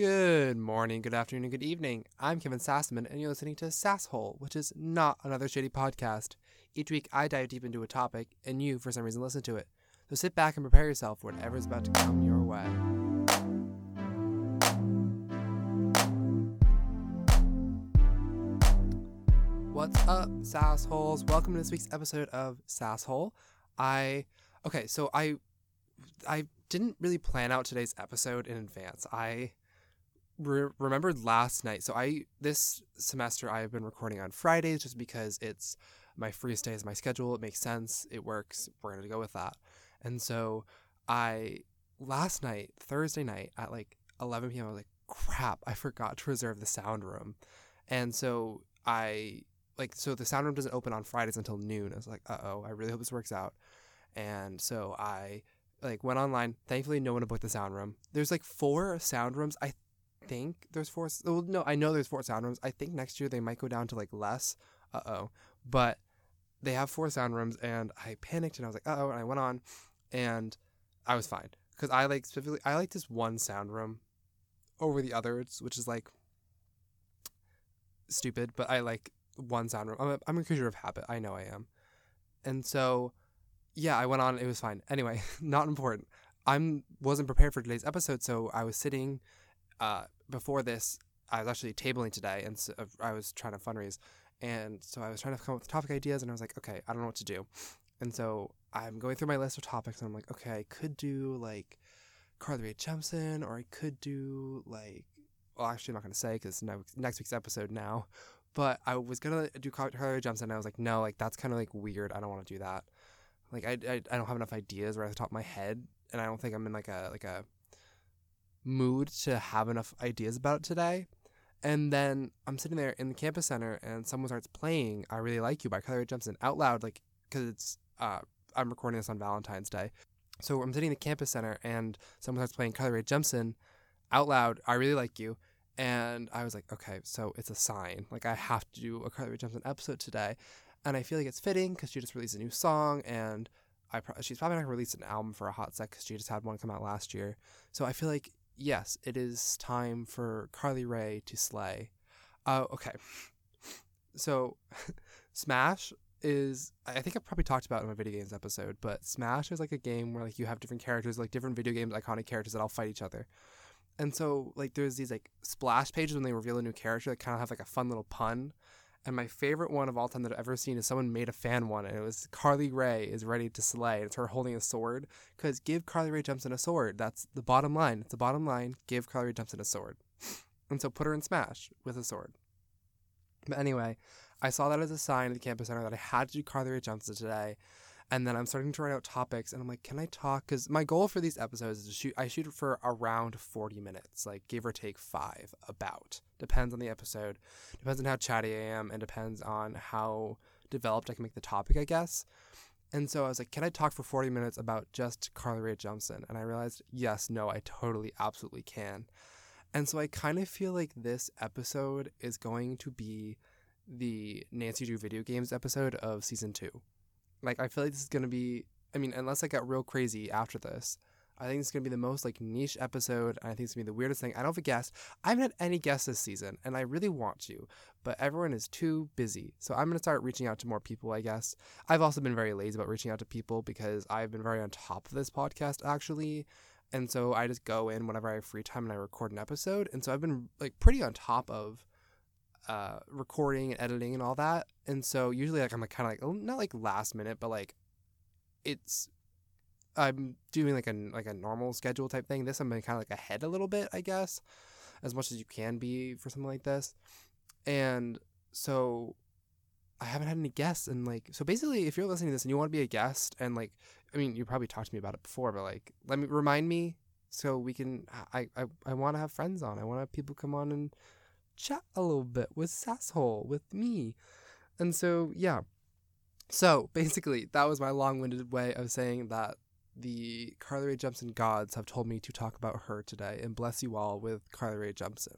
Good morning, good afternoon, and good evening. I'm Kevin Sassman, and you're listening to Sasshole, which is not another shady podcast. Each week, I dive deep into a topic, and you, for some reason, listen to it. So sit back and prepare yourself for whatever's about to come your way. What's up, Sassholes? Welcome to this week's episode of Sasshole. I okay, so I I didn't really plan out today's episode in advance. I re- remembered last night. So I this semester I've been recording on Fridays just because it's my freest day is my schedule. It makes sense. It works. We're gonna go with that. And so I last night, Thursday night at like 11 p.m. I was like, crap, I forgot to reserve the sound room. And so I like so the sound room doesn't open on Fridays until noon. I was like, uh oh, I really hope this works out. And so I like went online. Thankfully, no one booked the sound room. There's like four sound rooms. I think there's four. Well, no, I know there's four sound rooms. I think next year they might go down to like less. Uh oh, but they have four sound rooms, and I panicked and I was like, oh, and I went on, and I was fine because I like specifically I like this one sound room over the others, which is like stupid, but I like one sound room. I'm a, I'm a creature of habit. I know I am. And so, yeah, I went on. It was fine. Anyway, not important. I'm wasn't prepared for today's episode, so I was sitting. Uh, before this, I was actually tabling today, and so I was trying to fundraise, and so I was trying to come up with topic ideas, and I was like, okay, I don't know what to do, and so I'm going through my list of topics, and I'm like, okay, I could do like Carly Rae Jepsen, or I could do like, well, actually, I'm not gonna say because next week's episode now, but I was gonna do Carly Jepsen, and I was like, no, like that's kind of like weird. I don't want to do that. Like I, I, I don't have enough ideas right at the top of my head, and I don't think I'm in like a like a mood to have enough ideas about it today. And then I'm sitting there in the campus center, and someone starts playing "I Really Like You" by Carly Rae Jepsen out loud, like because it's uh, I'm recording this on Valentine's Day, so I'm sitting in the campus center, and someone starts playing Carly Rae Jepsen out loud. I really like you, and I was like, okay, so it's a sign. Like I have to do a Carly Rae Jepsen episode today, and I feel like it's fitting because she just released a new song, and I pro- she's probably not gonna release an album for a hot sec because she just had one come out last year. So I feel like yes, it is time for Carly Rae to slay. Uh, okay, so Smash is I think I've probably talked about in my video games episode, but Smash is like a game where like you have different characters, like different video games iconic characters that all fight each other. And so like there's these like splash pages when they reveal a new character that kind of have like a fun little pun. And my favorite one of all time that I've ever seen is someone made a fan one, and it was Carly Rae is ready to slay. And it's her holding a sword. Because give Carly Rae Jepsen a sword. That's the bottom line. It's the bottom line. Give Carly Rae Jepsen a sword. And so put her in Smash with a sword. But anyway, I saw that as a sign at the campus center that I had to do Carly Rae Jepsen today. And then I'm starting to write out topics, and I'm like, can I talk? Because my goal for these episodes is to shoot. I shoot for around 40 minutes, like give or take five, about. Depends on the episode, depends on how chatty I am, and depends on how developed I can make the topic, I guess. And so I was like, can I talk for 40 minutes about just Carly Rae Jepsen? And I realized, yes, no, I totally, absolutely can. And so I kind of feel like this episode is going to be the Nancy Drew video games episode of season two. Like I feel like this is gonna be. I mean, unless I get real crazy after this, I think it's gonna be the most like niche episode. I think it's gonna be the weirdest thing. I don't have a guest. I haven't had any guests this season, and I really want to, but everyone is too busy. So I'm gonna start reaching out to more people. I guess I've also been very lazy about reaching out to people because I've been very on top of this podcast actually. And so I just go in whenever I have free time and I record an episode. And so I've been like pretty on top of uh, recording and editing and all that. And so usually like I'm like kind of like oh not like last minute, but like it's I'm doing like a like a normal schedule type thing. This I'm kind of like ahead a little bit, I guess, as much as you can be for something like this. And so I haven't had any guests and like so basically if you're listening to this and you want to be a guest and like I mean you probably talked to me about it before, but like let me remind me so we can I I, I want to have friends on. I want to have people come on and chat a little bit with Sasshole, with me. And so, yeah. So basically, that was my long winded way of saying that the Carly Rae Jepsen gods have told me to talk about her today and bless you all with Carly Rae Jepsen.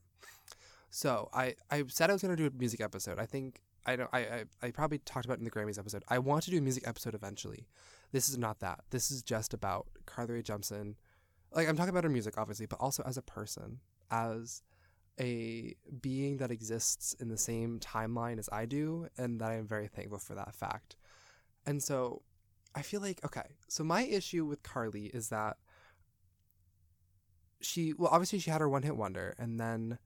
So I, I said I was going to do a music episode. I think I don't I, I I probably talked about it in the Grammys episode. I want to do a music episode eventually. This is not that. This is just about Carly Rae Jepsen. Like I'm talking about her music obviously, but also as a person as a being that exists in the same timeline as I do, and that I am very thankful for that fact. And so I feel like, okay, so my issue with Carly is that she, well, obviously she had her one hit wonder, and then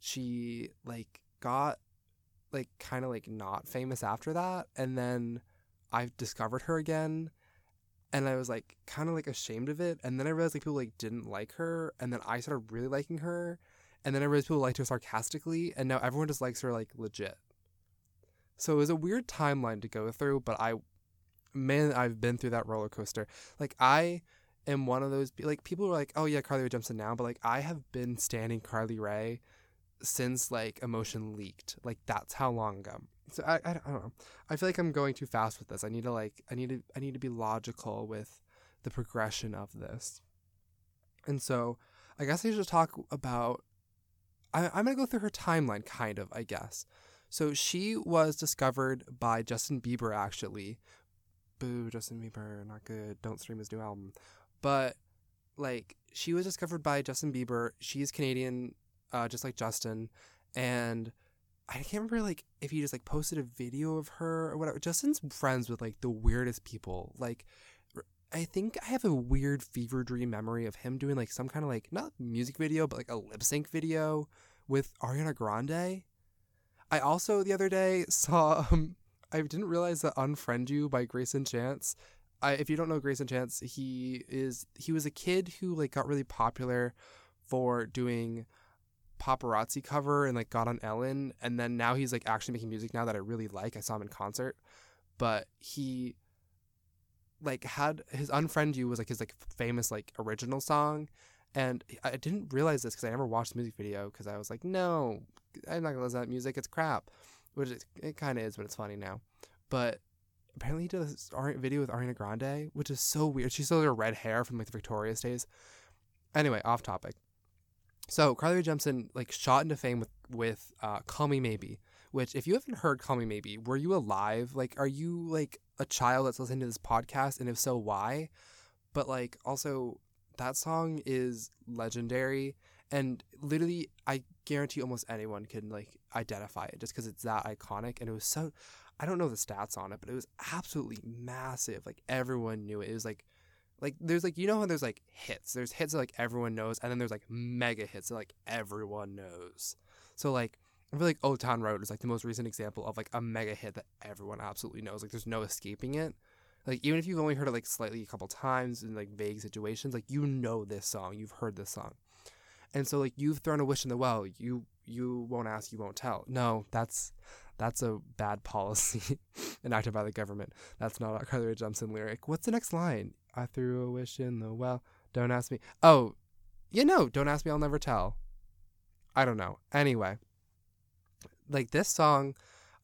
she, like, got, like, kind of, like, not famous after that. And then I discovered her again, and I was, like, kind of, like, ashamed of it. And then I realized, like, people, like, didn't like her, and then I started really liking her and then I realized people liked her sarcastically, and now everyone just likes her like legit. So it was a weird timeline to go through, but I, man, I've been through that roller coaster. Like I am one of those like people who are like, oh yeah, Carly Rae Jepsen now, but like I have been standing Carly Rae since like Emotion leaked. Like that's how long ago. So I, I, I don't know. I feel like I'm going too fast with this. I need to like I need to I need to be logical with the progression of this. And so I guess I should talk about I, I'm going to go through her timeline, kind of, I guess. So she was discovered by Justin Bieber, actually. Boo, Justin Bieber, not good. Don't stream his new album. But, like, she was discovered by Justin Bieber. She's Canadian, uh, just like Justin. And I can't remember, like, if he just, like, posted a video of her or whatever. Justin's friends with, like, the weirdest people. Like, I think I have a weird fever dream memory of him doing like some kind of like not music video, but like a lip sync video with Ariana Grande. I also the other day saw um, I didn't realize that Unfriend You by Greyson Chance. I, if you don't know Greyson Chance, he is he was a kid who like got really popular for doing paparazzi cover and like got on Ellen and then now he's like actually making music now that I really like. I saw him in concert. But he like had his unfriend you was like his like famous like original song. And i didn't realize this because i never watched the music video because i was like no i'm not gonna listen to that music. It's crap. Which it, it kind of is but it's funny now. But apparently he did this video with ariana grande which is so weird. She still has her red hair from like the victorious days. Anyway off topic. So carly Rae Jepsen like shot into fame with with uh, call me maybe which if you haven't heard call me maybe were you alive? Like are you like a child that's listening to this podcast and if so why? But like also that song is legendary and literally i guarantee almost anyone can like identify it just because it's that iconic and it was so i don't know the stats on it but it was absolutely massive like everyone knew it. It was like like there's like you know how there's like hits? There's hits that like everyone knows and then there's like mega hits that like everyone knows. So like I feel like Old Town Road is like the most recent example of like a mega hit that everyone absolutely knows. Like there's no escaping it. Like even if you've only heard it like slightly a couple times in like vague situations, like you know this song, you've heard this song. And so like you've thrown a wish in the well, you you won't ask, you won't tell. No, that's that's a bad policy enacted by the government. That's not a Carly Rae Jepsen lyric. What's the next line? I threw a wish in the well. Don't ask me. Oh, you know, don't ask me, I'll never tell. I don't know. Anyway, like this song,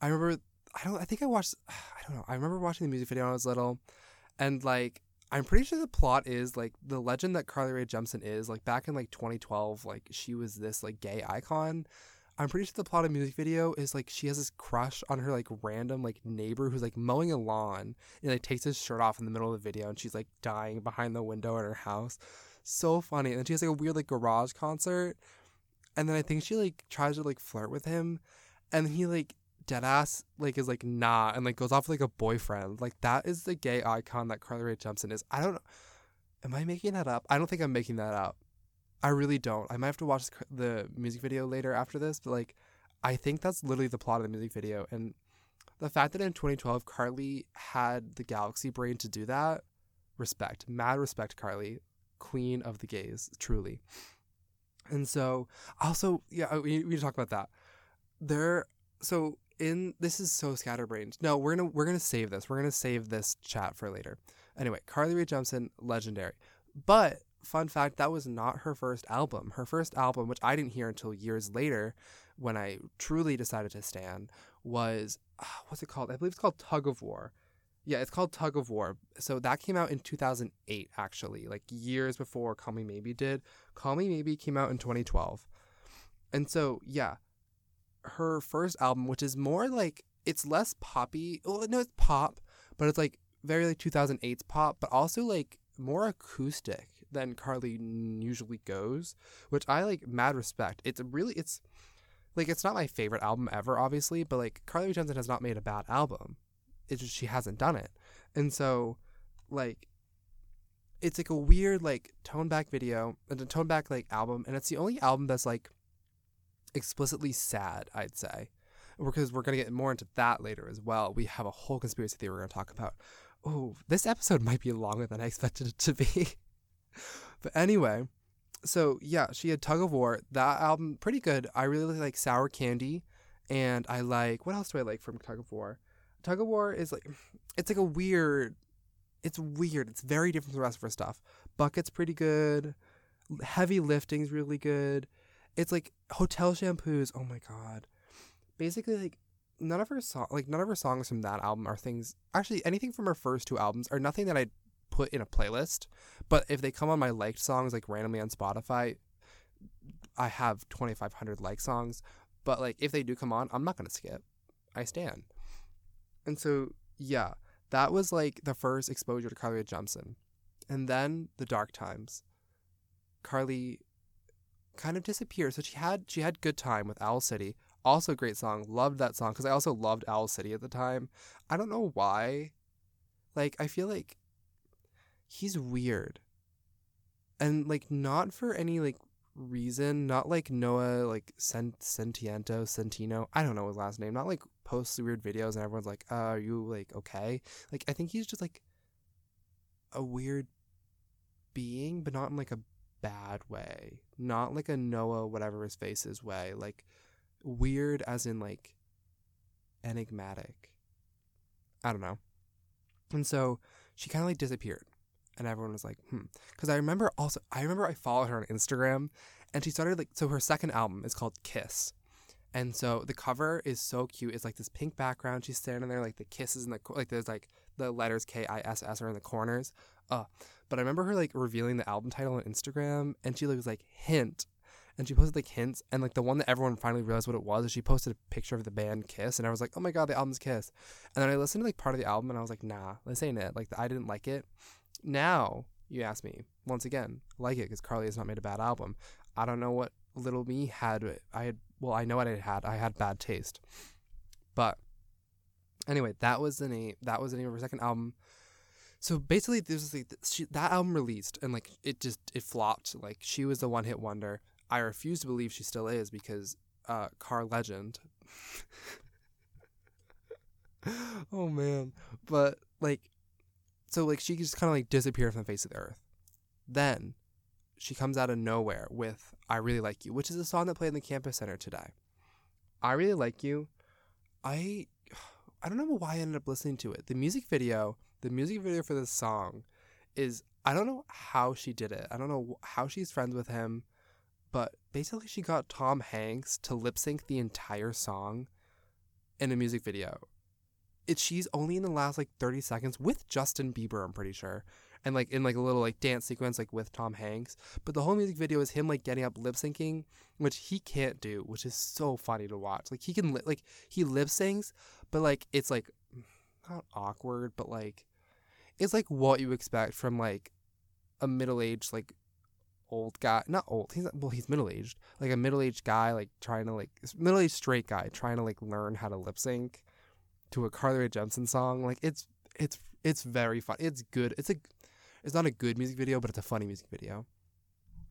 I remember. I don't. I think I watched. I don't know. I remember watching the music video when I was little, and like I'm pretty sure the plot is like the legend that Carly Rae Jepsen is like back in like 2012. Like she was this like gay icon. I'm pretty sure the plot of music video is like she has this crush on her like random like neighbor who's like mowing a lawn and like takes his shirt off in the middle of the video and she's like dying behind the window in her house. So funny. And then she has like a weird like garage concert. And then I think she like tries to like flirt with him and he like dead ass like is like nah and like goes off with like a boyfriend. Like that is the gay icon that Carly Rae Jepsen is. I don't know. Am I making that up? I don't think I'm making that up. I really don't. I might have to watch the music video later after this, but like I think that's literally the plot of the music video and the fact that in 2012 Carly had the galaxy brain to do that, respect. Mad respect Carly, queen of the gays, truly. And so also yeah, we, we need to talk about that there so in this is so scatterbrained. No, we're gonna we're gonna save this. We're gonna save this chat for later. Anyway, Carly Rae Jepsen, legendary. But fun fact, that was not her first album. Her first album, which I didn't hear until years later, when I truly decided to stand, was uh, what's it called? I believe it's called Tug of War. Yeah, it's called Tug of War. So that came out in 2008, actually, like years before Call Me Maybe did. Call Me Maybe came out in 2012. And so, yeah, her first album, which is more like it's less poppy. Well, no, it's pop, but it's like very like 2008's pop, but also like more acoustic than Carly usually goes, which I like mad respect. It's really it's like it's not my favorite album ever, obviously, but like Carly Jepsen has not made a bad album. It's just she hasn't done it, and so like it's like a weird like tone back video and a tone back like album, and it's the only album that's like explicitly sad. I'd say because we're gonna get more into that later as well. We have a whole conspiracy theory we're gonna talk about. Oh, this episode might be longer than I expected it to be. but anyway, so yeah, she had Tug of War. That album pretty good. I really like Sour Candy, and I like what else do I like from Tug of War? Tug of War is like it's like a weird. It's weird. It's very different from the rest of her stuff. Bucket's pretty good. Heavy lifting's really good. It's like hotel shampoos. Oh my god. Basically, like none of her song, like none of her songs from that album are things. Actually, anything from her first two albums are nothing that I'd put in a playlist. But if they come on my liked songs, like randomly on Spotify, I have 2,500 like songs. But like if they do come on, I'm not gonna skip. I stand. And so yeah, that was like the first exposure to Carly Rae and then the dark times. Carly kind of disappeared. So she had she had good time with Owl City. Also great song. Loved that song because I also loved Owl City at the time. I don't know why. Like I feel like he's weird. And like not for any like reason, not like Noah like Sent Sentiento, Sentino. I don't know his last name. Not like posts weird videos and everyone's like, uh, "Are you like okay?" Like I think he's just like a weird being, but not in like a bad way. Not like a Noah whatever his face is way. Like weird as in like enigmatic. I don't know. And so she kind of like disappeared and everyone was like, hmm. Because I remember also, I remember I followed her on Instagram, and she started like, so her second album is called Kiss, and so the cover is so cute. It's like this pink background. She's standing there, like the kisses in the like there's like the letters K I S S are in the corners. Uh, but I remember her like revealing the album title on Instagram, and she was like hint, and she posted like hints, and like the one that everyone finally realized what it was is she posted a picture of the band Kiss, and I was like, oh my god, the album's Kiss, and then I listened to like part of the album, and I was like, nah, this ain't it. Like I didn't like it, now, you ask me, once again, like it because Carly has not made a bad album. I don't know what Little Me had. I had, well, I know what I had. I had bad taste. But anyway, that was the name. That was the name of her second album. So basically, this was like she, that album released, and like it just it flopped. Like she was the one hit wonder. I refuse to believe she still is because uh, Car Legend. oh man, but like so like she just kind of like disappeared from the face of the earth. Then she comes out of nowhere with I Really Like You, which is a song that played in the campus center today. I Really Like You. I I don't know why I ended up listening to it. The music video, the music video for this song is I don't know how she did it. I don't know how she's friends with him, but basically she got Tom Hanks to lip sync the entire song in a music video it she's only in the last like 30 seconds with Justin Bieber, I'm pretty sure. And like in like a little like dance sequence like with Tom Hanks. But the whole music video is him like getting up lip syncing, which he can't do, which is so funny to watch. Like he can li- like he lip syncs, but like it's like not awkward, but like it's like what you expect from like a middle-aged like old guy not old he's well he's middle-aged like a middle-aged guy like trying to like middle-aged straight guy trying to like learn how to lip sync to a Carly Rae Jepsen song. Like it's it's it's very fun. It's good. It's a it's not a good music video, but it's a funny music video.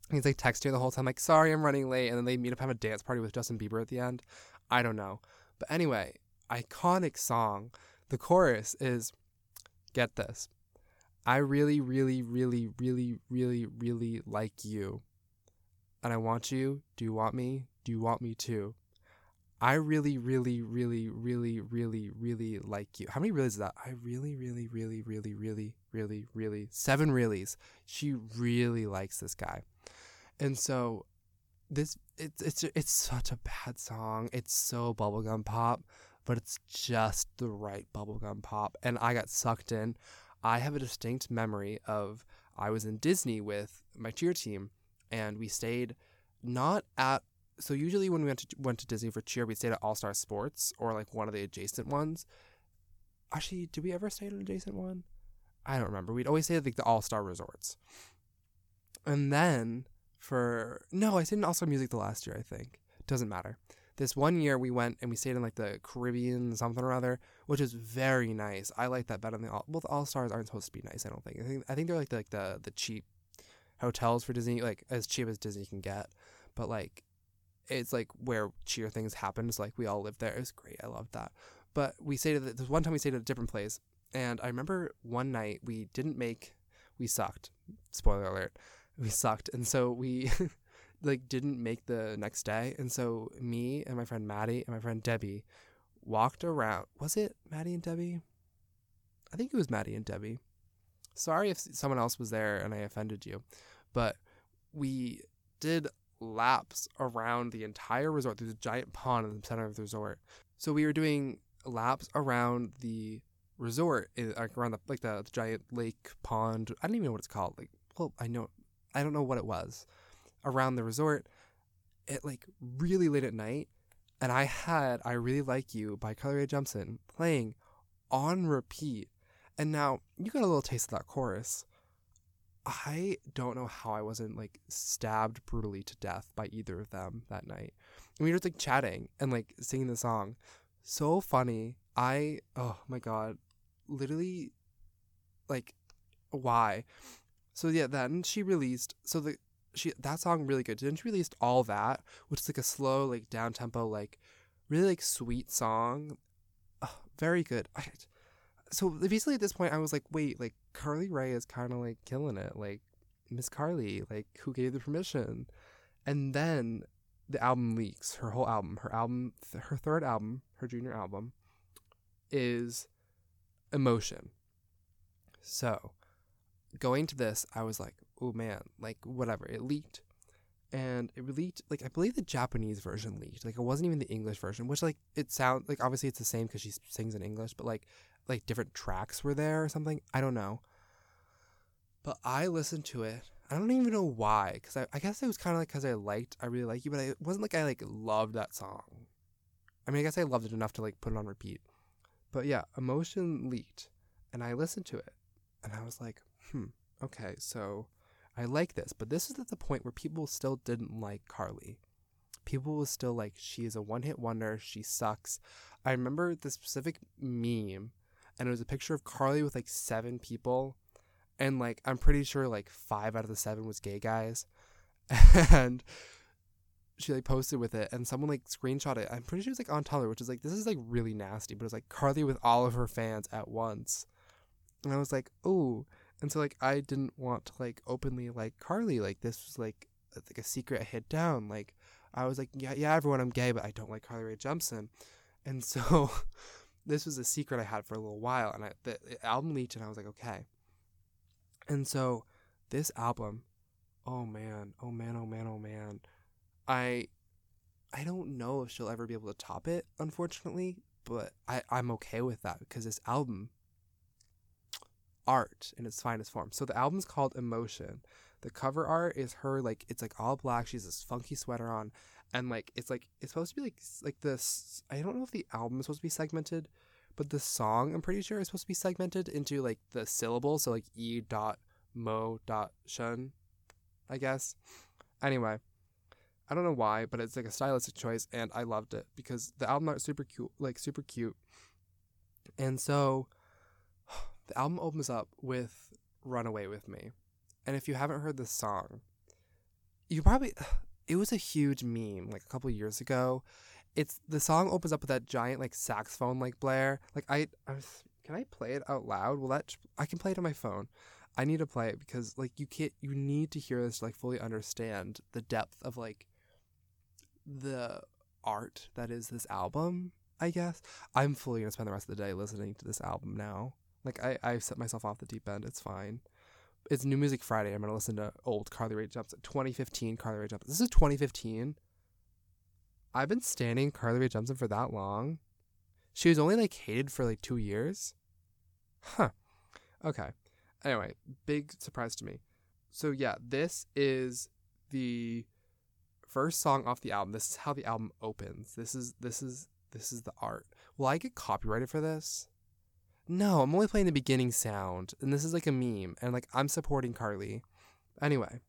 And he's like texting the whole time, like, sorry, I'm running late. And then they meet up, have a dance party with Justin Bieber at the end. I don't know. But anyway, iconic song. The chorus is get this. I really, really, really, really, really, really like you. And I want you. Do you want me? Do you want me too? I really, really, really, really, really, really like you. How many reallys is that? I really, really, really, really, really, really, really, seven reallys. She really likes this guy. And so this it's it's it's such a bad song. It's so bubblegum pop, but it's just the right bubblegum pop. And I got sucked in. I have a distinct memory of I was in Disney with my cheer team and we stayed not at so usually when we went to went to Disney for cheer, we stayed at All Star Sports or like one of the adjacent ones. Actually, did we ever stay at an adjacent one? I don't remember. We'd always stay at like the All Star resorts. And then for no, I stayed in All Star Music the last year. I think doesn't matter. This one year we went and we stayed in like the Caribbean something or other, which is very nice. I like that better than the All. Well, All Stars aren't supposed to be nice. I don't think. I think I think they're like the, like the the cheap hotels for Disney, like as cheap as Disney can get. But like, it's like where cheer things happen. It's like we all lived there. It was great. I loved that. But we stayed at this one time. We stayed at a different place, and I remember one night we didn't make. We sucked. Spoiler alert. We sucked, and so we. like didn't make the next day and so me and my friend maddie and my friend debbie walked around was it maddie and debbie i think it was maddie and debbie sorry if someone else was there and i offended you but we did laps around the entire resort. There's a giant pond in the center of the resort. So we were doing laps around the resort, eh, like around the like the, the giant lake pond. I don't even know what it's called. Like, well, I know, I don't know what it was. Around the resort, it like really late at night, and I had "I Really Like You" by Carly Rae Jepsen playing on repeat. And now you got a little taste of that chorus. I don't know how I wasn't like stabbed brutally to death by either of them that night. And we were just like chatting and like singing the song. So funny. I oh my god. Literally like why? So yeah, then she released so the she that song really good. Then she released all that, which is like a slow, like down tempo, like really like sweet song. Oh, very good. I, so basically at this point I was like, wait, like Carly Rae is kind of like killing it. Like Miss Carly, like who gave the permission? And then the album leaks. Her whole album, her album, th- her third album, her junior album, is Emotion. So going to this, I was like, oh man, like whatever. It leaked. And it leaked, like I believe the Japanese version leaked. Like it wasn't even the English version, which like it sounds like obviously it's the same because she sings in English, but like like different tracks were there or something. I don't know. But I listened to it. I don't even know why, because I, I guess it was kind of like because I liked, I really like you, but I, it wasn't like I like loved that song. I mean, I guess I loved it enough to like put it on repeat. But yeah, Emotion leaked, and I listened to it, and I was like, hmm, okay, so I like this, but this is at the point where people still didn't like Carly. People was still like, she is a one hit wonder, she sucks. I remember the specific meme and it was a picture of Carly with like seven people, and like I'm pretty sure like five out of the seven was gay guys, and she like posted with it, and someone like screenshot it. I'm pretty sure it was like on Tumblr, which is like this is like really nasty, but it's like Carly with all of her fans at once, and I was like, oh, and so like I didn't want to like openly like Carly, like this was like uh, like a secret I hid down, like. I was like, yeah, yeah, everyone, I'm gay, but I don't like Carly Rae Jepsen. And so this was a secret I had for a little while, and I, the album leaked, and I was like, okay. And so this album, oh man, oh man, oh man, oh man, I I don't know if she'll ever be able to top it, unfortunately, but I I'm okay with that because this album, art in its finest form. So the album's called Emotion. The cover art is her like it's like all black. She has this funky sweater on, and like it's like it's supposed to be like like this i don't know if the album is supposed to be segmented but the song i'm pretty sure is supposed to be segmented into like the syllables so like e dot mo dot shun i guess anyway i don't know why but it's like a stylistic choice and i loved it because the album art super cute like super cute and so the album opens up with runaway with me and if you haven't heard this song you probably it was a huge meme like a couple years ago. It's the song opens up with that giant like saxophone like blare. Like I, I can I play it out loud? Will that I can play it on my phone. I need to play it because like you can't you need to hear this to like fully understand the depth of like the art that is this album. I guess I'm fully gonna spend the rest of the day listening to this album now. Like I I've set myself off the deep end. It's fine it's New Music Friday. I'm gonna listen to old Carly Rae Jepsen, 2015 Carly Rae Jepsen. This is 2015. I've been standing Carly Rae Jepsen for that long. She was only like hated for like two years. Huh. Okay. Anyway, big surprise to me. So yeah, this is the first song off the album. This is how the album opens. This is this is this is the art. Will I get copyrighted for this? no, I'm only playing the beginning sound. And this is like a meme. And like, I'm supporting Carly. Anyway.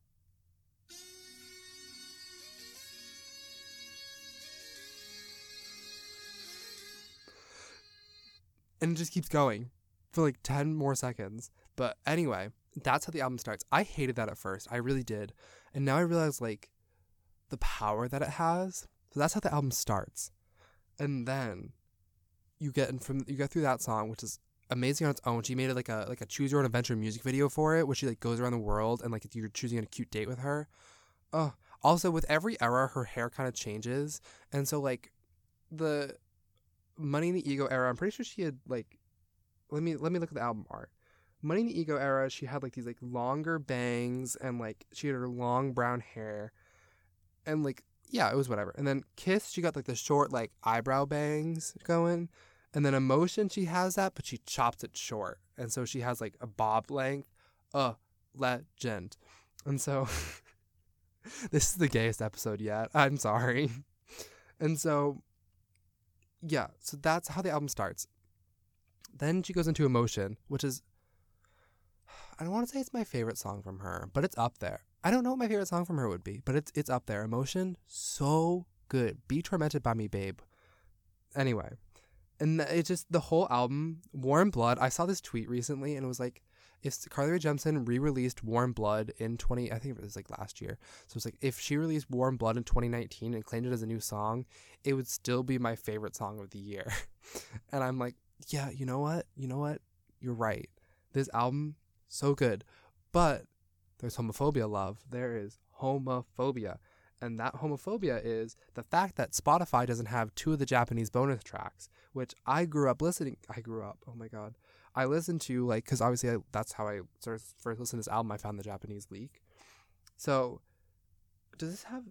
And it just keeps going for like 10 more seconds. But anyway, that's how the album starts. I hated that at first. I really did. And now I realize like the power that it has. So that's how the album starts. And then you get from you get through that song, which is amazing on its own. She made it like a like a choose your own adventure music video for it, where she like goes around the world and like you're choosing a cute date with her. Oh, also with every era, her hair kind of changes, and so like the Money in the Ego era, I'm pretty sure she had like let me let me look at the album art. Money in the Ego era, she had like these like longer bangs and like she had her long brown hair, and like yeah, it was whatever. And then Kiss, she got like the short like eyebrow bangs going. And then Emotion, she has that, but she chops it short. And so she has like a bob length. Uh, legend. And so this is the gayest episode yet. I'm sorry. And so yeah, so that's how the album starts. Then she goes into Emotion, which is I don't want to say it's my favorite song from her, but it's up there. I don't know what my favorite song from her would be, but it's it's up there. Emotion, so good. Be tormented by me, babe. Anyway, and it just the whole album, Warm Blood. I saw this tweet recently, and it was like, if Carly Rae Jepsen re-released Warm Blood in twenty, I think it was like last year. So it's like if she released Warm Blood in twenty nineteen and claimed it as a new song, it would still be my favorite song of the year. and I'm like, yeah, you know what? You know what? You're right. This album so good, but there's homophobia love. There is homophobia. And that homophobia is the fact that Spotify doesn't have two of the Japanese bonus tracks, which I grew up listening. I grew up. Oh my God. I listened to, like, because obviously I, that's how I first listened to this album. I found the Japanese leak. So, does this have.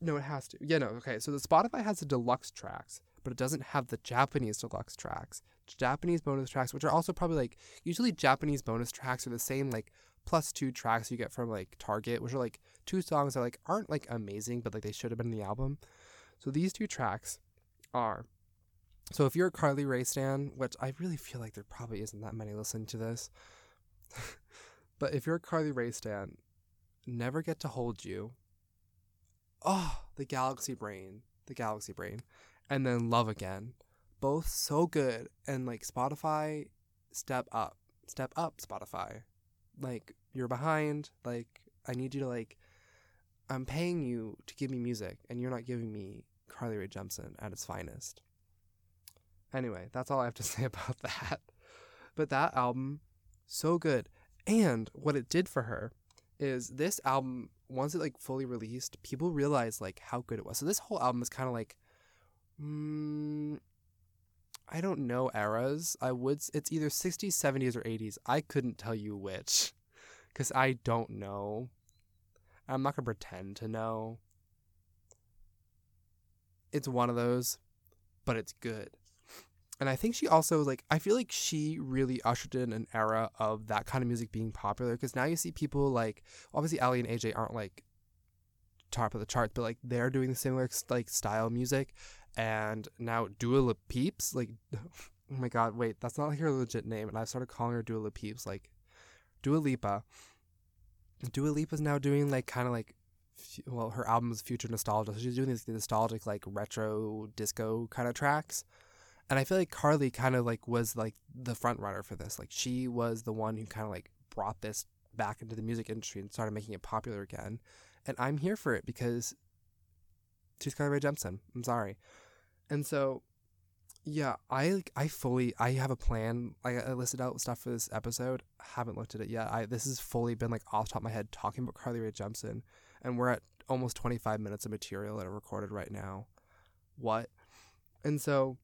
No, it has to. Yeah, no. Okay. So the Spotify has the deluxe tracks, but it doesn't have the Japanese deluxe tracks. Japanese bonus tracks, which are also probably like usually Japanese bonus tracks are the same like plus two tracks you get from like Target, which are like two songs that like aren't like amazing, but like they should have been in the album. So these two tracks are so if you're a Carly Rae stan, which I really feel like there probably isn't that many listening to this, but if you're a Carly Rae stan, never get to hold you. Oh, the Galaxy Brain, the Galaxy Brain, and then Love Again, both so good. And like Spotify, step up, step up, Spotify like you're behind like i need you to like i'm paying you to give me music and you're not giving me carly rae jepsen at its finest. Anyway that's all i have to say about that. But that album so good. And what it did for her is this album once it like fully released people realized like how good it was. So this whole album is kind of like mm, I don't know eras. I would it's either 60s, 70s or 80s. I couldn't tell you which cuz I don't know. I'm not going to pretend to know. It's one of those, but it's good. And I think she also like I feel like she really ushered in an era of that kind of music being popular because now you see people like obviously Aly and AJ aren't like top of the charts, but like they're doing the similar like style music and now Dua Peeps, like, oh my god, wait, that's not like her legit name, and I started calling her Dua Peeps, like, Dua Lipa. Dua Lipa's now doing like kind of like, well, her album is future nostalgia, so she's doing these nostalgic like retro disco kind of tracks, and I feel like Carly kind of like was like the front runner for this. Like she was the one who kind of like brought this back into the music industry and started making it popular again, and I'm here for it because she's Carly Rae Jepsen. I'm sorry. And so, yeah, I I fully I have a plan. I listed out stuff for this episode. Haven't looked at it yet. I this has fully been like off top of my head talking about Carly Rae Jepsen, and we're at almost 25 minutes of material that are recorded right now. What? And so,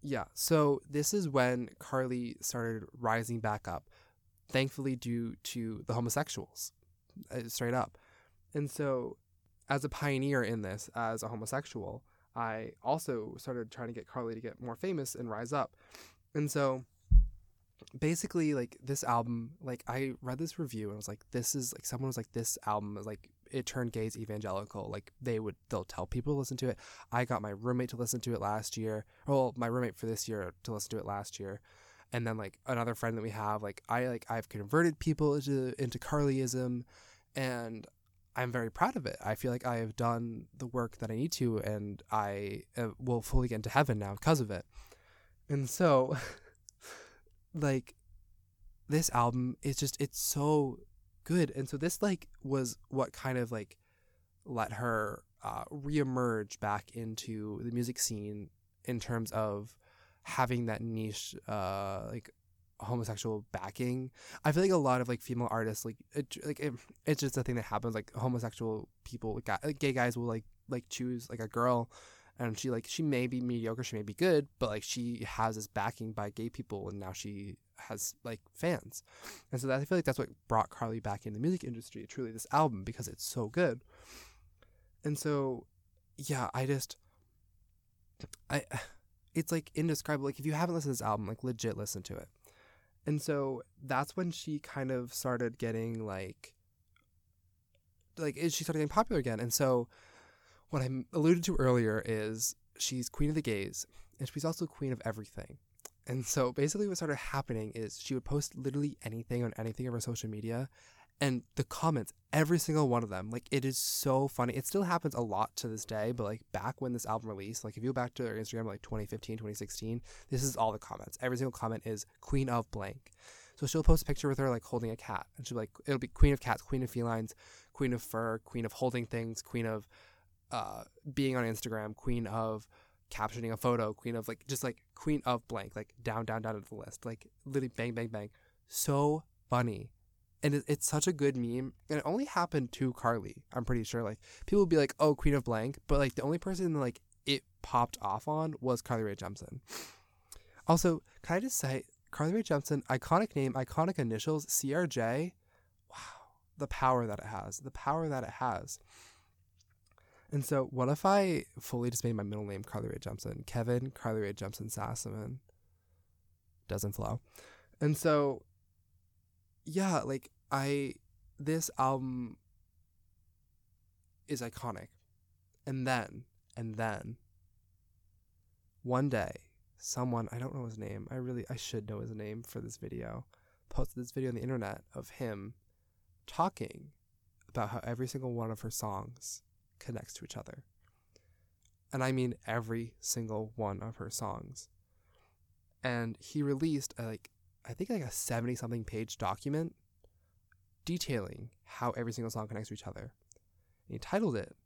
yeah. So this is when Carly started rising back up, thankfully due to the homosexuals, uh, straight up. And so, as a pioneer in this, as a homosexual, I also started trying to get Carly to get more famous and rise up. And so basically like this album like I read this review and I was like this is like someone was like this album is like it turned gays evangelical. Like they would they'll tell people to listen to it. I got my roommate to listen to it last year. Well my roommate for this year to listen to it last year. And then like another friend that we have like I like I've converted people into into Carlyism. And I'm very proud of it. I feel like I have done the work that I need to, and I uh, will fully get into heaven now because of it. And so, like this album is just it's so good. And so this like was what kind of like let her uh, reemerge back into the music scene in terms of having that niche uh like homosexual backing. I feel like a lot of like female artists like it, like it, it's just a thing that happens like homosexual people like, gay guys will like like choose like a girl and she like she may be mediocre, she may be good, but like she has this backing by gay people and now she has like fans. And so that, I feel like that's what brought Carly back in the music industry, truly this album because it's so good. And so yeah, I just I it's like indescribable. Like if you haven't listened to this album, like legit listen to it. And so that's when she kind of started getting like like eh, she started getting popular again. And so what I alluded to earlier is she's queen of the gays and she's also queen of everything. And so basically what started happening is she would post literally anything on anything of her social media and the comments, every single one of them, like it is so funny. It still happens a lot to this day, but like back when this album released, like if you go back to her Instagram like 2015, 2016, this is all the comments. Every single comment is queen of blank. So she'll post a picture with her like holding a cat and she'll be like, it'll be queen of cats, queen of felines, queen of fur, queen of holding things, queen of uh, being on Instagram, queen of captioning a photo, queen of like just like queen of blank, like down, down, down to the list, like literally bang, bang, bang. So funny. And it, it's such a good meme. And it only happened to Carly, I'm pretty sure. Like people would be like, oh, queen of blank. But like the only person like it popped off on was Carly Rae Jepsen. Also, can I just say, Carly Rae Jepsen, iconic name, iconic initials, CRJ. Wow, the power that it has. The power that it has. And so, what if I fully just made my middle name Carly Rae Jepsen? Kevin Carly Rae Jepsen Sassaman. Doesn't flow. And so, yeah, like, I, this album is iconic. And then, and then, one day, someone, I don't know his name, I really, I should know his name for this video, posted this video on the internet of him talking about how every single one of her songs connects to each other. And I mean every single one of her songs. And he released a, like I think like a 70 something page document detailing how every single song connects to each other. And he titled it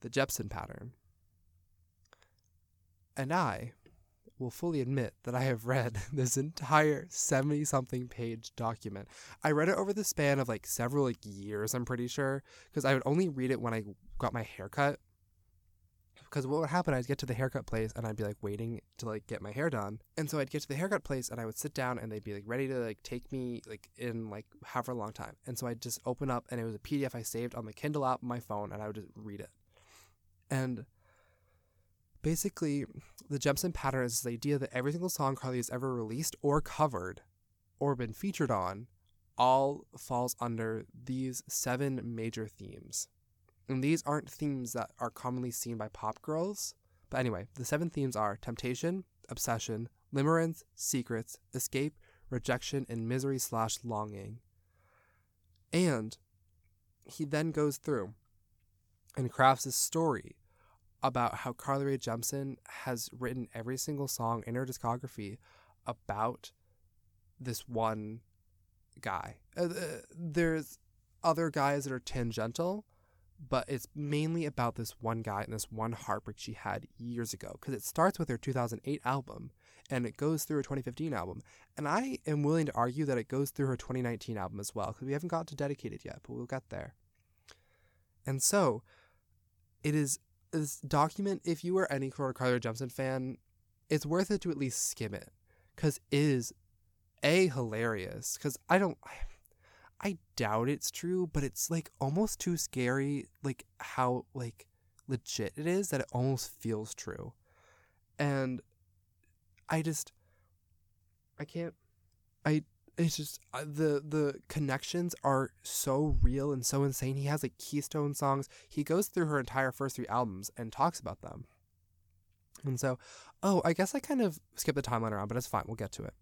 The Jepsen Pattern. And I will fully admit that I have read this entire 70 something page document. I read it over the span of like several like years, I'm pretty sure, because I would only read it when I got my haircut. Because what would happen, I'd get to the haircut place and I'd be like waiting to like get my hair done. And so I'd get to the haircut place and I would sit down and they'd be like ready to like take me like in like however a long time. And so I'd just open up and it was a PDF I saved on the Kindle app on my phone and I would just read it. And basically, the Jepsen pattern is the idea that every single song Carly has ever released or covered or been featured on all falls under these seven major themes. And these aren't themes that are commonly seen by pop girls. But anyway, the seven themes are temptation, obsession, limerence, secrets, escape, rejection, and misery slash longing. And he then goes through and crafts a story about how Carly Rae Jepsen has written every single song in her discography about this one guy. Uh, there's other guys that are tangential, but it's mainly about this one guy and this one heartbreak she had years ago. Because it starts with her 2008 album and it goes through her 2015 album. And I am willing to argue that it goes through her 2019 album as well, because we haven't got to Dedicated yet, but we'll get there. And so it is this document, if you are any Carly Rae Jepsen fan, it's worth it to at least skim it because it is a hilarious. Because I don't, I, doubt it's true, but it's like almost too scary, like how like legit it is that it almost feels true, and I just, I can't, I it's just uh, the the connections are so real and so insane. He has like keystone songs. He goes through her entire first three albums and talks about them. And so, oh, I guess I kind of skipped the timeline around, but it's fine. We'll get to it.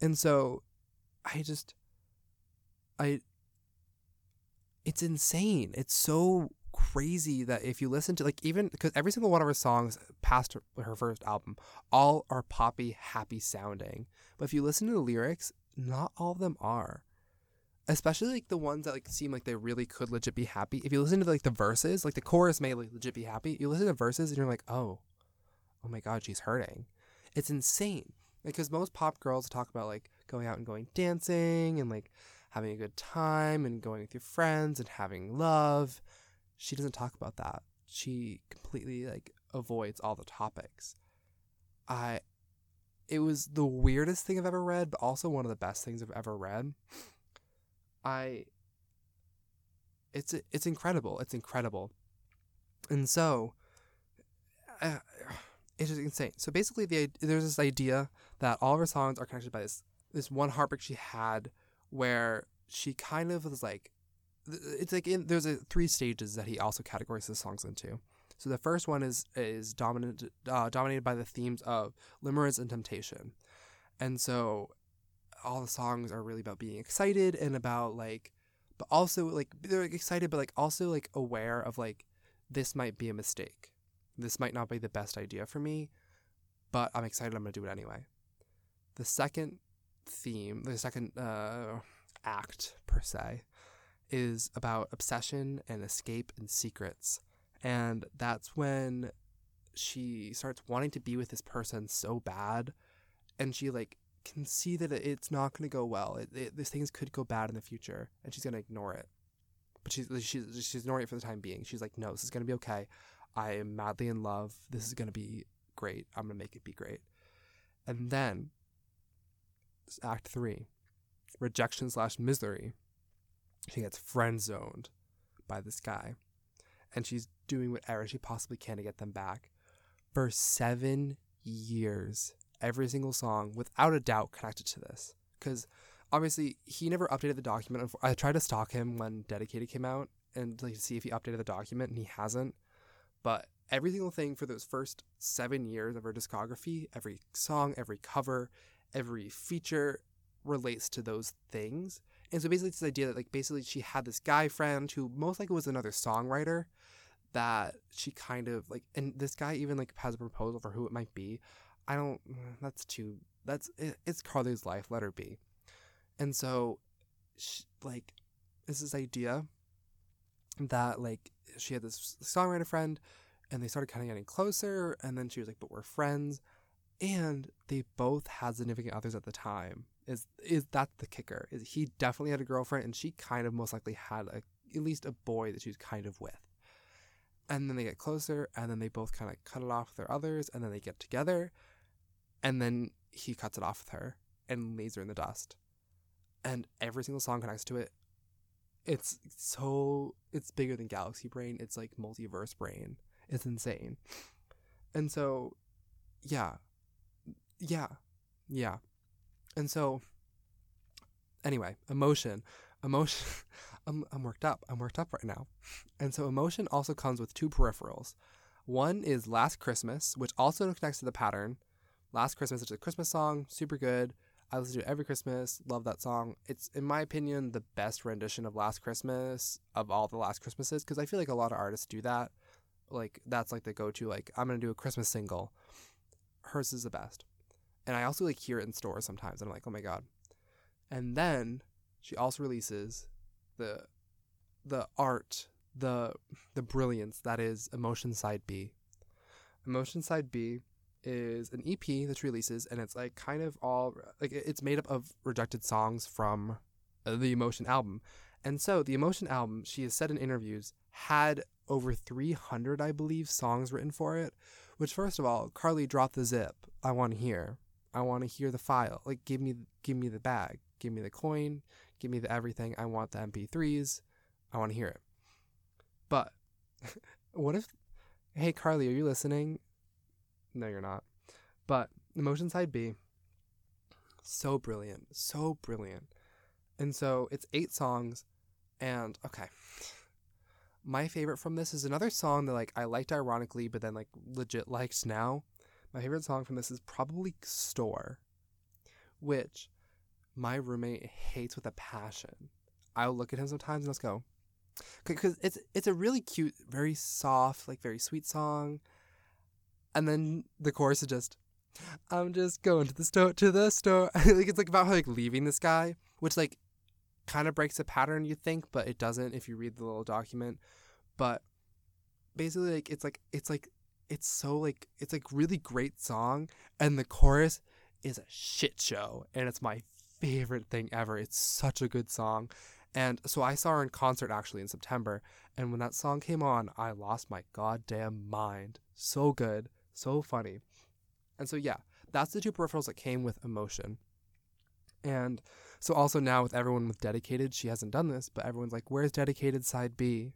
And so, I just, I, it's insane. It's so crazy that if you listen to like even because every single one of her songs past her, her first album all are poppy happy sounding. But if you listen to the lyrics not all of them are. Especially like the ones that like seem like they really could legit be happy. If you listen to like the verses like the chorus may like, legit be happy. You listen to verses and you're like oh oh my god she's hurting. It's insane. Because most pop girls talk about like going out and going dancing and like having a good time and going with your friends and having love she doesn't talk about that. She completely like avoids all the topics. I it was the weirdest thing I've ever read, but also one of the best things I've ever read. I it's it's incredible. It's incredible. And so uh, it's just insane. So basically the there's this idea that all of her songs are connected by this this one heartbreak she had where she kind of was like it's like in, there's a three stages that he also categorizes the songs into. So the first one is is dominated uh, dominated by the themes of limerence and temptation, and so all the songs are really about being excited and about like, but also like they're like, excited, but like also like aware of like this might be a mistake, this might not be the best idea for me, but I'm excited. I'm gonna do it anyway. The second theme, the second uh, act per se, is about obsession and escape and secrets. And that's when she starts wanting to be with this person so bad and she like can see that it's not going to go well. It, it, these things could go bad in the future and she's going to ignore it. But she's, she's, she's ignoring it for the time being. She's like, no, this is going to be okay. I am madly in love. This is going to be great. I'm going to make it be great. And then, Act 3 rejection slash misery she gets friend zoned by this guy. And she's doing whatever she possibly can to get them back for seven years. Every single song, without a doubt, connected to this. Because obviously, he never updated the document. I tried to stalk him when Dedicated came out and like to see if he updated the document, and he hasn't. But every single thing for those first seven years of her discography, every song, every cover, every feature relates to those things. And so basically, it's this idea that like basically she had this guy friend who most likely was another songwriter that she kind of like, and this guy even like has a proposal for who it might be. I don't. Mm, that's too. That's it, it's Carly's life. Let her be. And so, she, like, is this idea that like she had this songwriter friend, and they started kind of getting closer, and then she was like, "But we're friends," and they both had significant others at the time is is that the kicker? Is he definitely had a girlfriend, and she kind of most likely had a, at least a boy that she was kind of with. And then they get closer, and then they both kind of cut it off with their others, and then they get together, and then he cuts it off with her and leaves her in the dust. And every single song connects to it. It's so it's bigger than Galaxy Brain. It's like multiverse brain. It's insane. And so, yeah, yeah, yeah. And so, anyway, emotion, emotion. I'm, I'm worked up. I'm worked up right now. And so, emotion also comes with two peripherals. One is Last Christmas, which also connects to the pattern. Last Christmas, is a Christmas song, super good. I listen to it every Christmas. Love that song. It's, in my opinion, the best rendition of Last Christmas of all the Last Christmases because I feel like a lot of artists do that. Like, that's like the go to, like, I'm going to do a Christmas single. Hers is the best. And I also like hear it in stores sometimes and I'm like, oh my god. And then she also releases the the art, the the brilliance that is Emotion Side B. Emotion Side B is an EP that she releases and it's like kind of all like it's made up of rejected songs from uh, the Emotion album. And so the Emotion album, she has said in interviews, had over 300, I believe, songs written for it. Which, first of all, Carly, drop the zip. I want to hear. I want to hear the file. Like give me give me the bag, give me the coin, give me the everything. I want the MP3s. I want to hear it. But what if Hey Carly, are you listening? No, you're not. But Emotion Side B so brilliant, so brilliant. And so it's 8 songs and okay. My favorite from this is another song that like I liked ironically but then like legit liked now my favorite song from this is probably Store, which my roommate hates with a passion. I'll look at him sometimes and let's go, because it's it's a really cute, very soft, like very sweet song, and then the chorus is just, "I'm just going to the store, to the store." like it's like about like leaving this guy, which like kind of breaks a pattern you think, but it doesn't if you read the little document. But basically, like it's like it's like it's so like it's like really great song, and the chorus is a shit show, and it's my favorite thing ever. It's such a good song. And so I saw her in concert actually in September. And when that song came on, I lost my goddamn mind. So good, so funny. And so, yeah, that's the two peripherals that came with emotion. And so, also now with everyone with dedicated, she hasn't done this, but everyone's like, where's dedicated side B?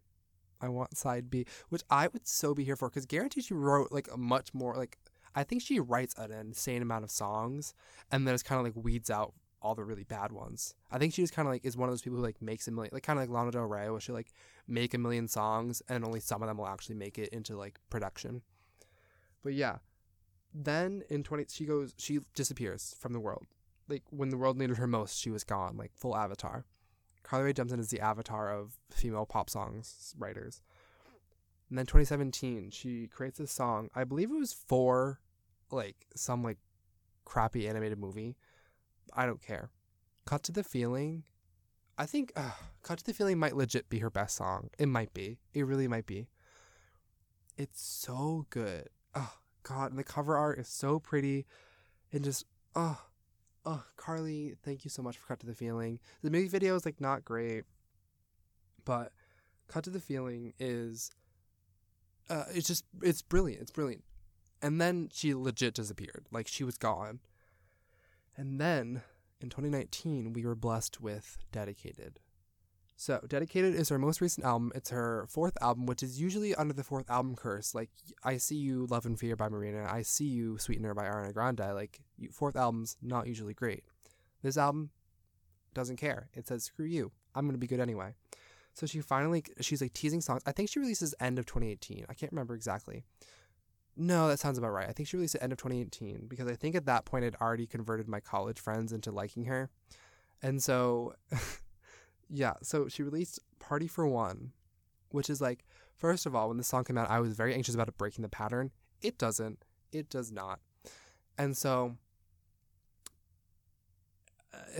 I want side B, which I would so be here for because guaranteed she wrote like a much more, like, I think she writes an insane amount of songs and then it's kind of like weeds out all the really bad ones. I think she just kind of like is one of those people who like makes a million, like kind of like Lana Del Rey, where she like make a million songs and only some of them will actually make it into like production. But yeah, then in twenty, she goes, she disappears from the world. Like when the world needed her most, she was gone, like full avatar. Carly Rae Jepsen is the avatar of female pop songs writers. And then 2017, she creates this song. I believe it was for like some like crappy animated movie I don't care. Cut to the Feeling. I think uh, Cut to the Feeling might legit be her best song. It might be. It really might be. It's so good. Oh, God. And the cover art is so pretty. And just, oh, oh, Carly, thank you so much for Cut to the Feeling. The music video is like not great, but Cut to the Feeling is, uh, it's just, it's brilliant. It's brilliant. And then she legit disappeared. Like she was gone. And then in 2019, we were blessed with Dedicated. So, Dedicated is her most recent album. It's her fourth album, which is usually under the fourth album curse. Like, I See You, Love and Fear by Marina. I See You, Sweetener by Ariana Grande. Like, fourth album's not usually great. This album doesn't care. It says, screw you. I'm going to be good anyway. So she finally, she's like teasing songs. I think she releases end of 2018. I can't remember exactly. No, that sounds about right. I think she released at end of 2018 because I think at that point I'd already converted my college friends into liking her. And so, yeah, so she released Party for One, which is like, first of all, when the song came out, I was very anxious about it breaking the pattern. It doesn't. It does not. And so,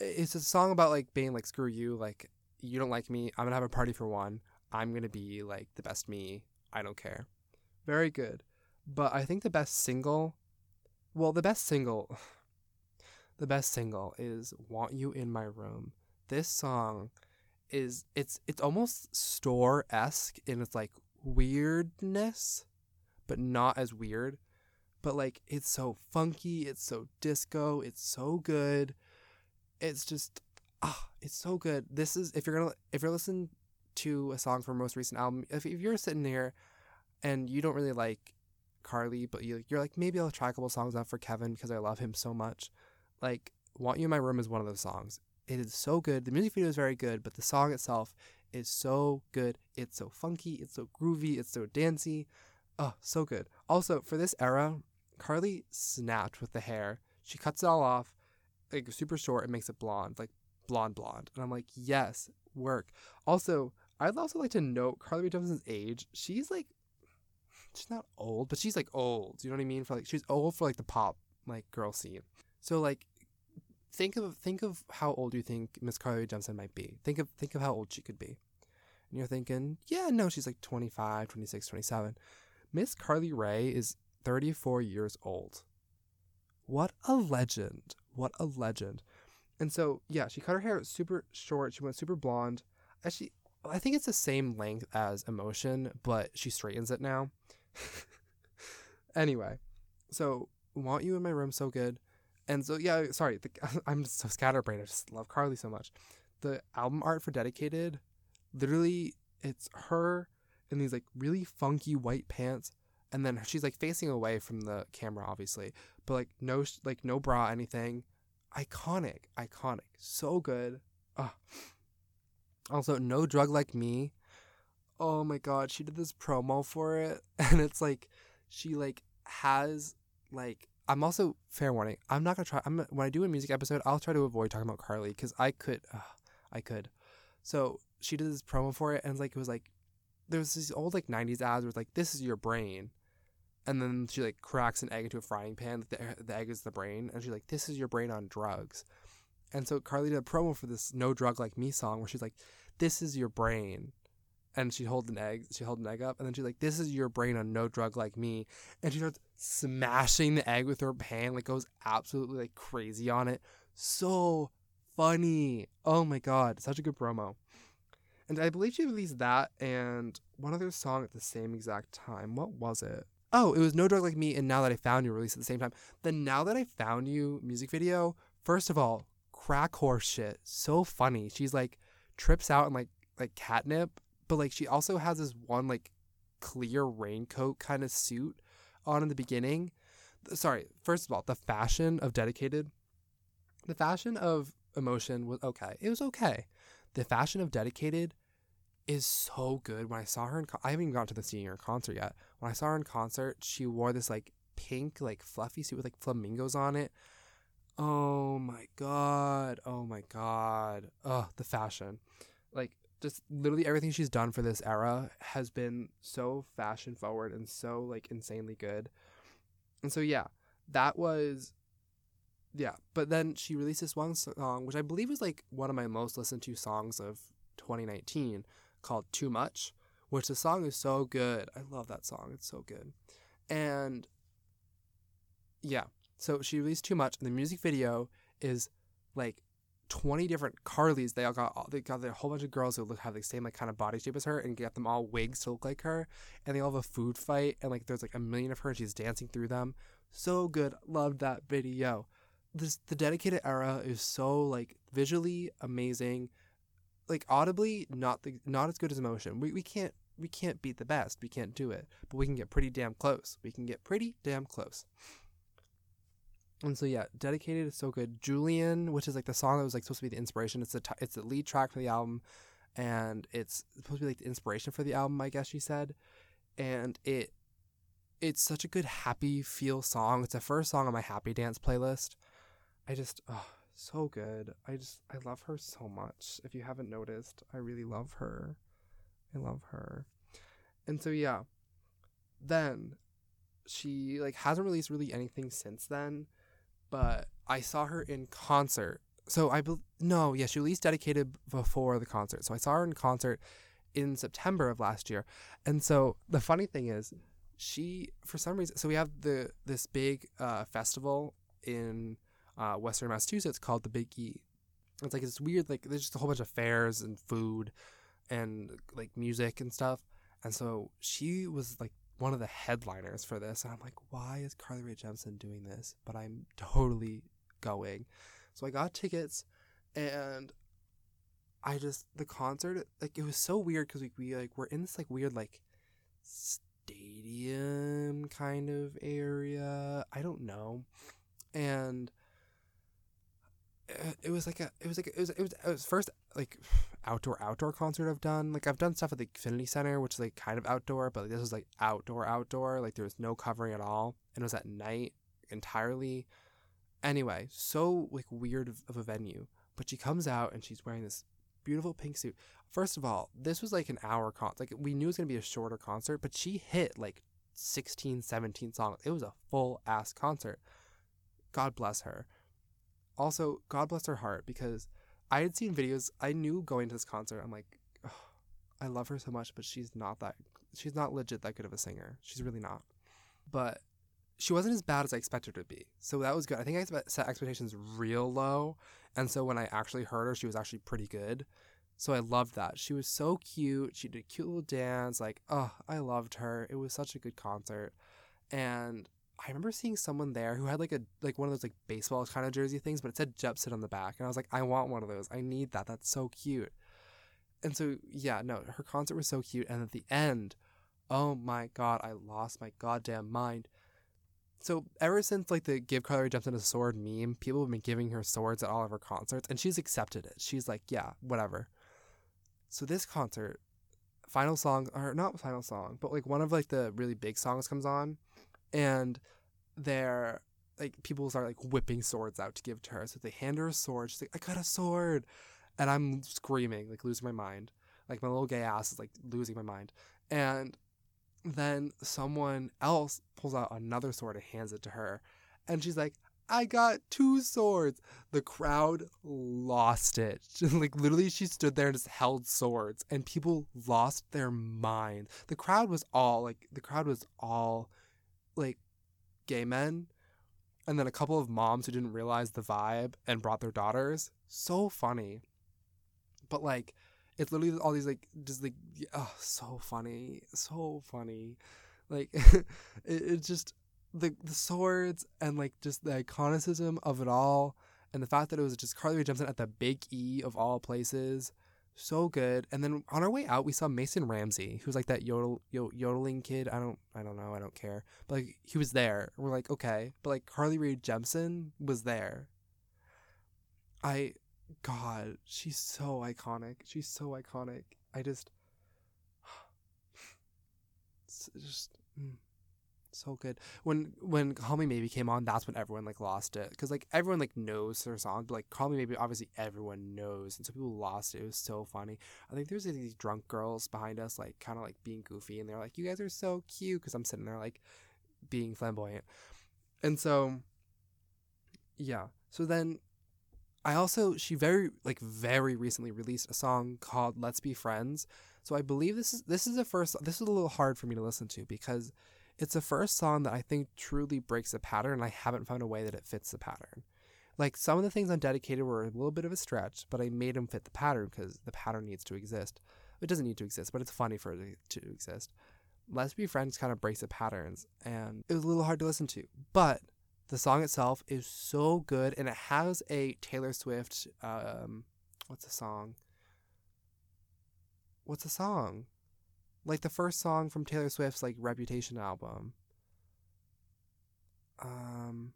it's a song about like being like, screw you, like, you don't like me. I'm gonna have a party for one. I'm gonna be like the best me. I don't care. Very good. But I think the best single, well, the best single, the best single is "Want You in My Room." This song is it's it's almost store esque in its like weirdness, but not as weird. But like it's so funky, it's so disco, it's so good. It's just ah, it's so good. This is if you're gonna if you're listening to a song from most recent album, if if you're sitting here and you don't really like Carly, but you, you're like, maybe I'll try a couple songs out for Kevin because I love him so much. Like, Want You in My Room is one of those songs. It is so good. The music video is very good, but the song itself is so good. It's so funky, it's so groovy, it's so dancey. Oh, so good. Also, for this era, Carly snapped with the hair. She cuts it all off, like super short, and makes it blonde, like blonde blonde. And I'm like, yes, work. Also, I'd also like to note Carly Rae age. She's like she's not old, but she's like old. You know what I mean? For like she's old for like the pop like girl scene. So like think of think of how old you think Miss Carly Jepsen might be. Think of think of how old she could be. And you're thinking, yeah, no, she's like 25, 26, 27. Miss Carly Rae is 34 years old. What a legend. What a legend. And so, yeah, she cut her hair super short. She went super blonde. Actually, I think it's the same length as Emotion, but she straightens it now. anyway, so want you in my room so good. And so yeah, sorry, the, I'm so scatterbrained. I just love Carly so much. The album art for Dedicated, literally, it's her in these like really funky white pants, and then she's like facing away from the camera, obviously, but like no like no bra, anything. Iconic, iconic, so good. Ah. Also, no drug like me oh my god, she did this promo for it, and it's like she like has like I'm also fair warning. I'm not gonna try. I'm when I do a music episode, I'll try to avoid talking about Carly because I could, uh, I could. So she did this promo for it, and like it was like there was these old like '90s ads where it's like this is your brain, and then she like cracks an egg into a frying pan. The, the egg is the brain, and she's like, "This is your brain on drugs." And so Carly did a promo for this "No Drug Like Me" song where she's like, "This is your brain," and she hold an egg. She hold an egg up, and then she's like, "This is your brain on No Drug Like Me," and she starts smashing the egg with her hand, like goes absolutely like crazy on it. So funny. Oh my god, such a good promo. And I believe she released that and one other song at the same exact time. What was it? Oh, it was No Drug Like Me and Now That I Found You released at the same time. The Now That I Found You music video, first of all, crack horse shit. So funny. She's like trips out and like like catnip, but like she also has this one like clear raincoat kind of suit on in the beginning. Sorry, first of all, the fashion of dedicated the fashion of emotion was okay. It was okay. The fashion of dedicated is so good. When I saw her in, I haven't even gone to the senior concert yet. When I saw her in concert, she wore this like pink, like fluffy suit with like flamingos on it. Oh my god! Oh my god! Oh, the fashion, like just literally everything she's done for this era has been so fashion forward and so like insanely good. And so yeah, that was yeah, but then she released this one song, which I believe was like one of my most listened to songs of 2019, called Too Much, which the song is so good. I love that song. It's so good. And yeah, so she released Too Much, and the music video is like 20 different Carlys. They all got they got a whole bunch of girls who look have the same like kind of body shape as her and get them all wigs to look like her. And they all have a food fight and like there's like a million of her and she's dancing through them. So good. Loved that video this the dedicated era is so like visually amazing like audibly not the not as good as emotion we, we can't we can't beat the best we can't do it but we can get pretty damn close we can get pretty damn close and so yeah dedicated is so good julian which is like the song that was like supposed to be the inspiration it's the t- it's the lead track for the album and it's supposed to be like the inspiration for the album i guess she said and it it's such a good happy feel song it's the first song on my happy dance playlist I just, oh, so good. I just, I love her so much. If you haven't noticed, I really love her. I love her. And so, yeah. Then she, like, hasn't released really anything since then, but I saw her in concert. So I, no, yeah, she released Dedicated before the concert. So I saw her in concert in September of last year. And so the funny thing is, she, for some reason, so we have the, this big uh, festival in uh, Western Massachusetts called the Big E. It's like it's weird, like there's just a whole bunch of fairs and food and like music and stuff. And so she was like one of the headliners for this. And I'm like, why is Carly Rae Jepsen doing this? But I'm totally going. So I got tickets and I just, the concert, like it was so weird because we, we like, we're in this like weird like stadium kind of area. I don't know. And uh, it was like a it was like it was it was, it was first like outdoor outdoor concert I've done. Like I've done stuff at the Xfinity Center, which is like kind of outdoor, but like, this was like outdoor outdoor. Like there was no covering at all, and it was at night entirely. Anyway, so like weird of, of a venue. But she comes out and she's wearing this beautiful pink suit. First of all, this was like an hour con. Like we knew it was gonna be a shorter concert, but she hit like 16, 17 songs. It was a full ass concert. God bless her also, God bless her heart because I had seen videos. I knew going to this concert. I'm like, oh, I love her so much, but she's not that. She's not legit that good of a singer. She's really not. But she wasn't as bad as I expected her to be. So that was good. I think I set expectations real low. And so when I actually heard her, she was actually pretty good. So I loved that. She was so cute. She did a cute little dance. Like, oh, I loved her. It was such a good concert. And I remember seeing someone there who had like a like one of those like baseball kind of jersey things, but it said Jepsen on the back, and I was like, I want one of those. I need that. That's so cute. And so yeah, no, her concert was so cute, and at the end, oh my god, I lost my goddamn mind. So ever since like the give Carly Jepsen a sword meme, people have been giving her swords at all of her concerts, and she's accepted it. She's like, yeah, whatever. So this concert, final song or not final song, but like one of like the really big songs comes on and they're like people start like whipping swords out to give to her. So they hand her a sword. She's like, I got a sword. And I'm screaming, like losing my mind. Like my little gay ass is like losing my mind. And then someone else pulls out another sword and hands it to her. And she's like, I got two swords. The crowd lost it. like literally she stood there and just held swords and people lost their mind. The crowd was all like the crowd was all like gay men and then a couple of moms who didn't realize the vibe and brought their daughters. So funny. But like it's literally all these like just like oh so funny. So funny. Like it, just the the swords and like just the iconicism of it all, and the fact that it was just Carly Rae Jepsen at the Big E of all places, so good. And then on our way out, we saw Mason Ramsey, who's like that yodel, yodeling kid. I don't I don't know. I don't care. But like he was there. We're like okay, but like Carly Rae Jepsen was there. I, God, she's so iconic. She's so iconic. I just, just. Mm so good. When when Call Me Maybe came on, that's when everyone like lost it because like everyone like knows their song, but like Call Me Maybe, obviously everyone knows, and so people lost it. It was so funny. I think there's like, these drunk girls behind us, like kind of like being goofy, and they're like, "You guys are so cute," because I'm sitting there like being flamboyant, and so yeah. So then I also she very like very recently released a song called Let's Be Friends. So I believe this is this is the first this is a little hard for me to listen to because it's the first song that I think truly breaks the pattern, and I haven't found a way that it fits the pattern. Like some of the things on Dedicated were a little bit of a stretch, but I made them fit the pattern because the pattern needs to exist. It doesn't need to exist, but it's funny for it to exist. Let's Be Friends kind of breaks the patterns, and it was a little hard to listen to. But the song itself is so good, and it has a Taylor Swift. Um, what's the song? What's the song? Like the first song from Taylor Swift's like Reputation album. Um,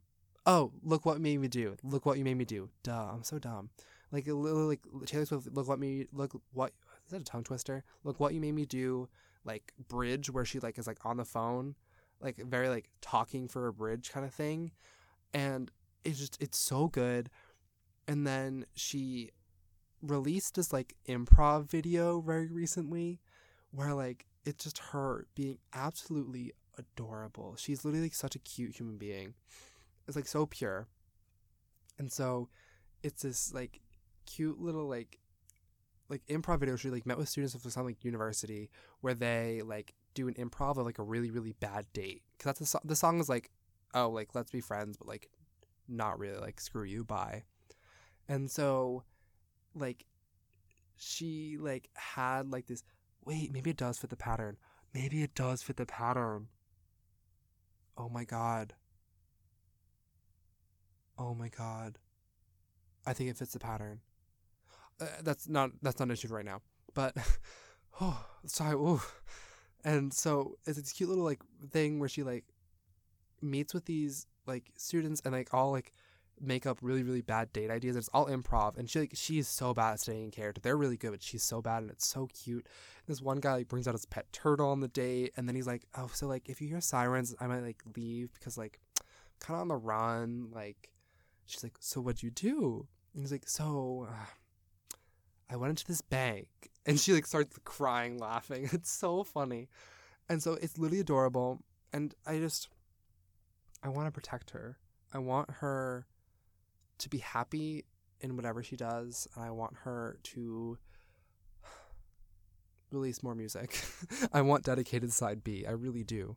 oh, look what made me do. Look what you made me do. Duh, I'm so dumb. Like like Taylor Swift. Look what me. Look what is that a tongue twister? Look what you made me do. Like bridge where she like is like on the phone, like very like talking for a bridge kind of thing, and it's just it's so good. And then she released this like improv video very recently where like it's just her being absolutely adorable. She's literally like such a cute human being. It's like so pure. And so it's this like cute little like like improv video she like met with students of some like university where they like do an improv of like a really really bad date because that's the, so- the song is like oh like let's be friends but like not really like screw you bye and so like she like had like this wait, maybe it does fit the pattern. Maybe it does fit the pattern. Oh my god. Oh my god. I think it fits the pattern. Uh, that's not that's not an issue right now. But oh, sorry. Oh. And so it's this cute little like thing where she like meets with these like students and like all like make up really really bad date ideas. It's all improv, and she like she's so bad at staying in character. They're really good, but she's so bad, and it's so cute. This one guy like brings out his pet turtle on the date, and then he's like, "Oh, so like if you hear sirens, I might like leave because like kind of on the run." Like she's like, "So what'd you do?" And he's like, "So." Uh, I went into this bank and she like starts crying laughing. It's so funny. And so it's literally adorable and I just I want to protect her. I want her to be happy in whatever she does, and I want her to release more music. I want dedicated side B. I really do.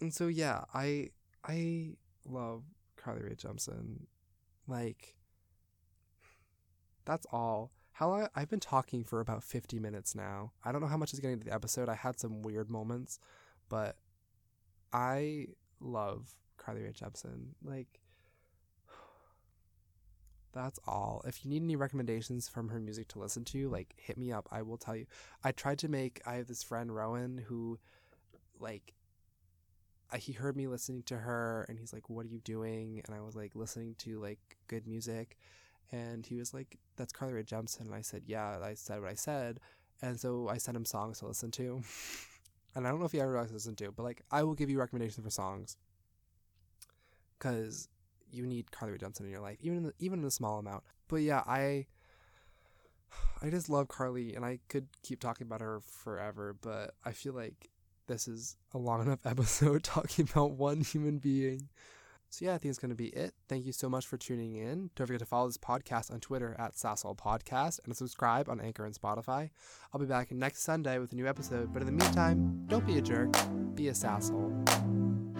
And so yeah, I I love Carly Rae Jepsen. Like that's all. How long I've been talking for about 50 minutes now. I don't know how much is getting to the episode. I had some weird moments, but I love Carly Rae Jepsen. Like that's all. If you need any recommendations from her music to listen to, like hit me up. I will tell you. I tried to make. I have this friend Rowan who, like, he heard me listening to her, and he's like, "What are you doing?" And I was like, listening to like good music, and he was like, "That's Carly Rae Jepsen." And I said, "Yeah." I said what I said, and so I sent him songs to listen to. and I don't know if he ever listen to, but like, I will give you recommendations for songs, because you need Carly Rae Jepsen in your life, even in the, even in a small amount. But yeah, I I just love Carly, and I could keep talking about her forever, but I feel like this is a long enough episode talking about one human being. So yeah, I think it's going to be it. Thank you so much for tuning in. Don't forget to follow this podcast on Twitter at Sasshole Podcast and subscribe on Anchor and Spotify. I'll be back next Sunday with a new episode. But in the meantime, don't be a jerk. Be a Sasshole.